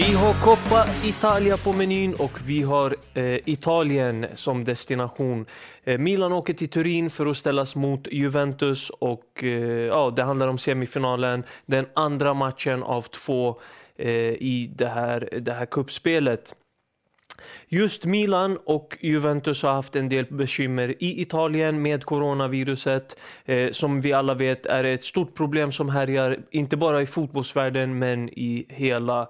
Vi har Coppa Italia på menyn och vi har eh, Italien som destination. Eh, Milan åker till Turin för att ställas mot Juventus och eh, ja, det handlar om semifinalen. Den andra matchen av två eh, i det här, det här kuppspelet. Just Milan och Juventus har haft en del bekymmer i Italien med coronaviruset. Eh, som vi alla vet är det ett stort problem som härjar, inte bara i fotbollsvärlden men i hela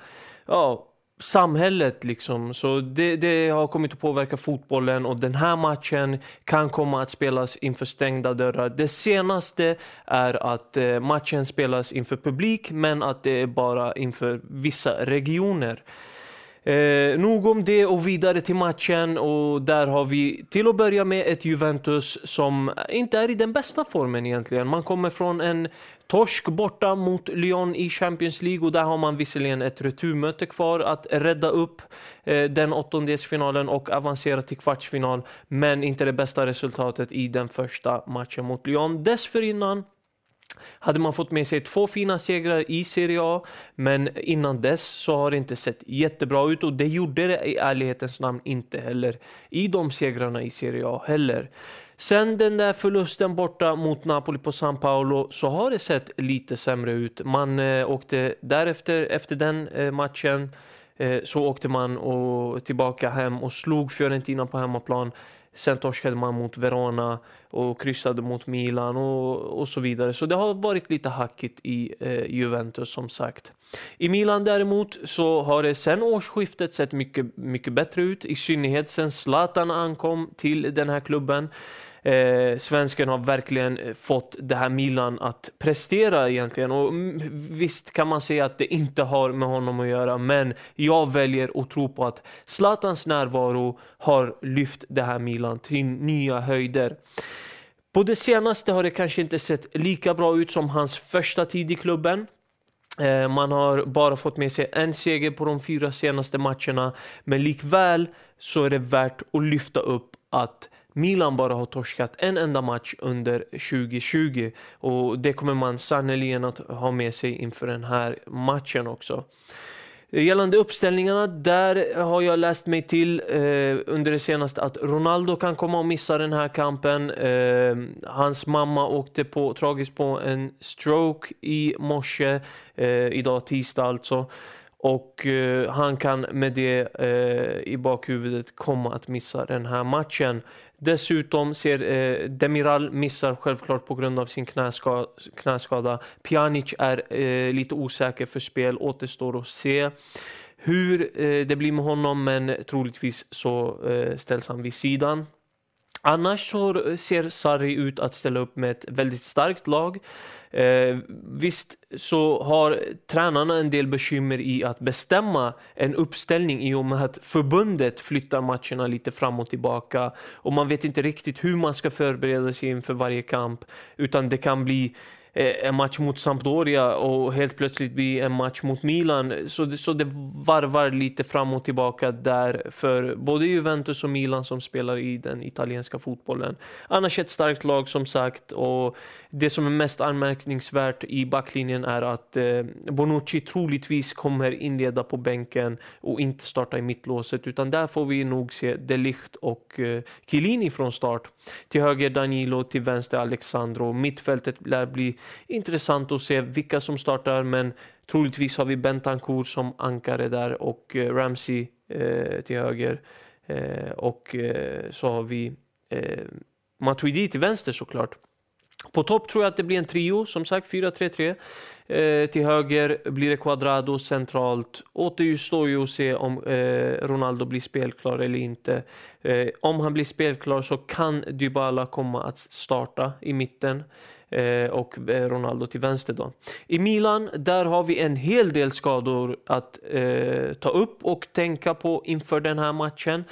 ja, samhället. Liksom. Så det, det, har kommit att påverka fotbollen och den här matchen kan komma att spelas inför stängda dörrar. Det senaste är att eh, matchen spelas inför publik men att det är bara inför vissa regioner. Eh, nog om det och vidare till matchen och där har vi till att börja med ett Juventus som inte är i den bästa formen egentligen. Man kommer från en torsk borta mot Lyon i Champions League och där har man visserligen ett returmöte kvar att rädda upp eh, den åttondelsfinalen och avancera till kvartsfinal men inte det bästa resultatet i den första matchen mot Lyon. Dessförinnan hade man fått med sig två fina segrar i Serie A, men innan dess så har det inte sett jättebra ut och det gjorde det i ärlighetens namn inte heller i de segrarna i Serie A heller. Sen den där förlusten borta mot Napoli på San Paolo så har det sett lite sämre ut. Man eh, åkte därefter, efter den eh, matchen, Eh, så åkte man och tillbaka hem och slog Fiorentina på hemmaplan. Sen torskade man mot Verona och kryssade mot Milan och, och så vidare. Så det har varit lite hackigt i eh, Juventus som sagt. I Milan däremot så har det sen årsskiftet sett mycket, mycket bättre ut. I synnerhet sen Zlatan ankom till den här klubben. Eh, svensken har verkligen eh, fått det här Milan att prestera egentligen. Och mm, visst kan man säga att det inte har med honom att göra, men jag väljer att tro på att Zlatans närvaro har lyft det här Milan till nya höjder. På det senaste har det kanske inte sett lika bra ut som hans första tid i klubben. Eh, man har bara fått med sig en seger på de fyra senaste matcherna, men likväl så är det värt att lyfta upp att Milan bara har torskat en enda match under 2020 och det kommer man sannerligen att ha med sig inför den här matchen också. Eh, gällande uppställningarna, där har jag läst mig till eh, under det senaste att Ronaldo kan komma och missa den här kampen. Eh, hans mamma åkte på, tragiskt på en stroke i morse, eh, idag tisdag alltså. Och eh, han kan med det eh, i bakhuvudet komma att missa den här matchen. Dessutom ser eh, Demiral missar självklart på grund av sin knäskada. knäskada. Pjanic är eh, lite osäker för spel, återstår att se hur eh, det blir med honom men troligtvis så eh, ställs han vid sidan. Annars så ser Sarri ut att ställa upp med ett väldigt starkt lag. Eh, visst så har tränarna en del bekymmer i att bestämma en uppställning i och med att förbundet flyttar matcherna lite fram och tillbaka och man vet inte riktigt hur man ska förbereda sig inför varje kamp utan det kan bli Eh, en match mot Sampdoria och helt plötsligt bli en match mot Milan. Så det, så det varvar lite fram och tillbaka där för både Juventus och Milan som spelar i den italienska fotbollen. Annars ett starkt lag som sagt och det som är mest anmärkningsvärt i backlinjen är att eh, Bonucci troligtvis kommer inleda på bänken och inte starta i mittlåset utan där får vi nog se Delicht och eh, Chiellini från start. Till höger Danilo, till vänster Alexandro. Mittfältet lär bli intressant att se vilka som startar men troligtvis har vi Bentancourt som ankare där och eh, Ramsey eh, till höger. Eh, och eh, så har vi eh, Matuidi till vänster såklart. På topp tror jag att det blir en trio, som sagt 4-3-3. Eh, till höger blir det Quadrado centralt. Återstår ju att se om eh, Ronaldo blir spelklar eller inte. Eh, om han blir spelklar så kan Dybala komma att starta i mitten eh, och eh, Ronaldo till vänster. Då. I Milan där har vi en hel del skador att eh, ta upp och tänka på inför den här matchen.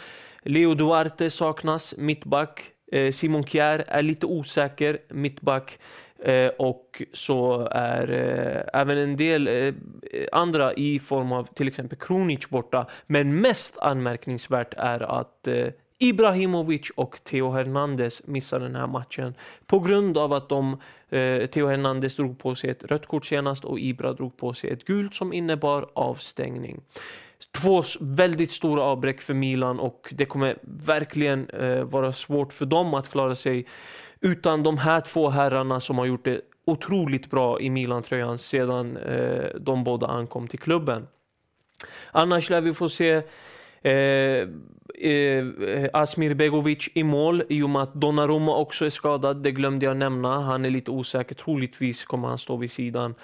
Leo Duarte saknas, mittback. Eh, Simon Kjär är lite osäker, mittback. Eh, och så är eh, även en del andra i form av till exempel Kronic borta. Men mest anmärkningsvärt är att Ibrahimovic och Theo Hernandez missar den här matchen på grund av att de, eh, Theo Hernandez drog på sig ett rött kort senast och Ibra drog på sig ett gult som innebar avstängning två väldigt stora avbräck för Milan och det kommer verkligen eh, vara svårt för dem att klara sig utan de här två herrarna som har gjort det otroligt bra i Milan-tröjan sedan eh, de båda ankom till klubben. Annars lär vi få se Eh, eh, Asmir Begovic i mål i och med att Donnarumma också är skadad. Det glömde jag nämna. Han är lite osäker. Troligtvis kommer han stå vid sidan.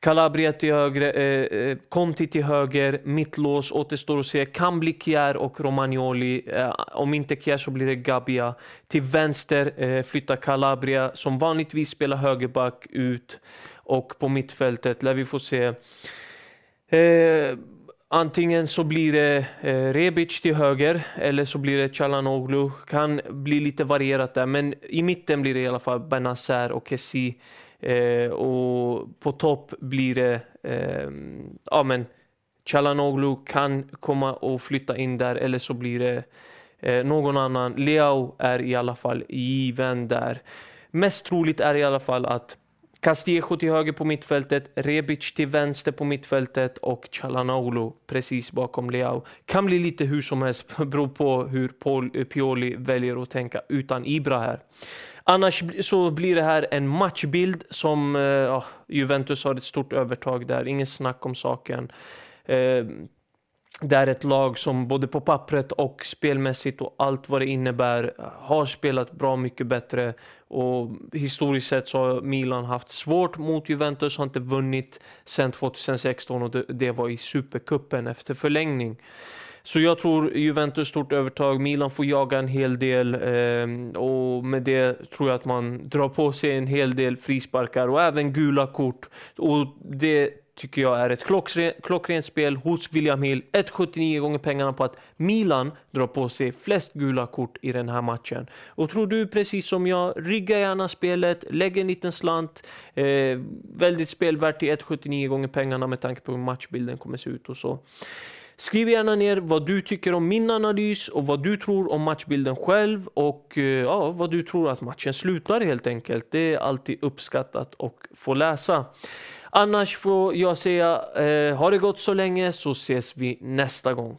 Calabria till höger, eh, eh, Conti till höger, mittlås återstår att se. Kan bli Kjär och Romagnoli. Eh, om inte Kjär så blir det Gabia. Till vänster eh, flyttar Calabria som vanligtvis spelar högerback ut. Och på mittfältet lär vi få se eh, Antingen så blir det eh, Rebic till höger eller så blir det Chalanoglu. Kan bli lite varierat där, men i mitten blir det i alla fall Benazer och Kessi. Eh, och på topp blir det eh, ja, men Chalanoglu kan komma och flytta in där eller så blir det eh, någon annan. Leao är i alla fall given där. Mest troligt är i alla fall att Castillejo till höger på mittfältet, Rebic till vänster på mittfältet och Chalanoglu precis bakom Leao. Kan bli lite hur som helst, beror på hur Paul, eh, Pioli väljer att tänka utan Ibra här. Annars så blir det här en matchbild som uh, Juventus har ett stort övertag där, ingen snack om saken. Eh, det är ett lag som både på pappret och spelmässigt och allt vad det innebär eh, har spelat bra mycket bättre. Och historiskt sett så har Milan haft svårt mot Juventus, har inte vunnit sedan 2016 och det, var i Supercupen efter förlängning. Så jag tror Juventus stort övertag, Milan får jaga en hel del eh, och med det tror jag att man drar på sig en hel del frisparkar och även gula kort. Och det tycker jag är ett klockrent, klockrent spel hos William Hill. 1,79 gånger pengarna på att Milan drar på sig flest gula kort i den här matchen. Och tror du precis som jag, rygga gärna spelet, lägg en liten slant. Eh, väldigt spelvärt till 1,79 gånger pengarna med tanke på hur matchbilden kommer se ut och så. Skriv gärna ner vad du tycker om min analys och vad du tror om matchbilden själv och eh, ja, vad du tror att matchen slutar helt enkelt. Det är alltid uppskattat att få läsa. Annars får jag säga, eh, ha det gott så länge så ses vi nästa gång.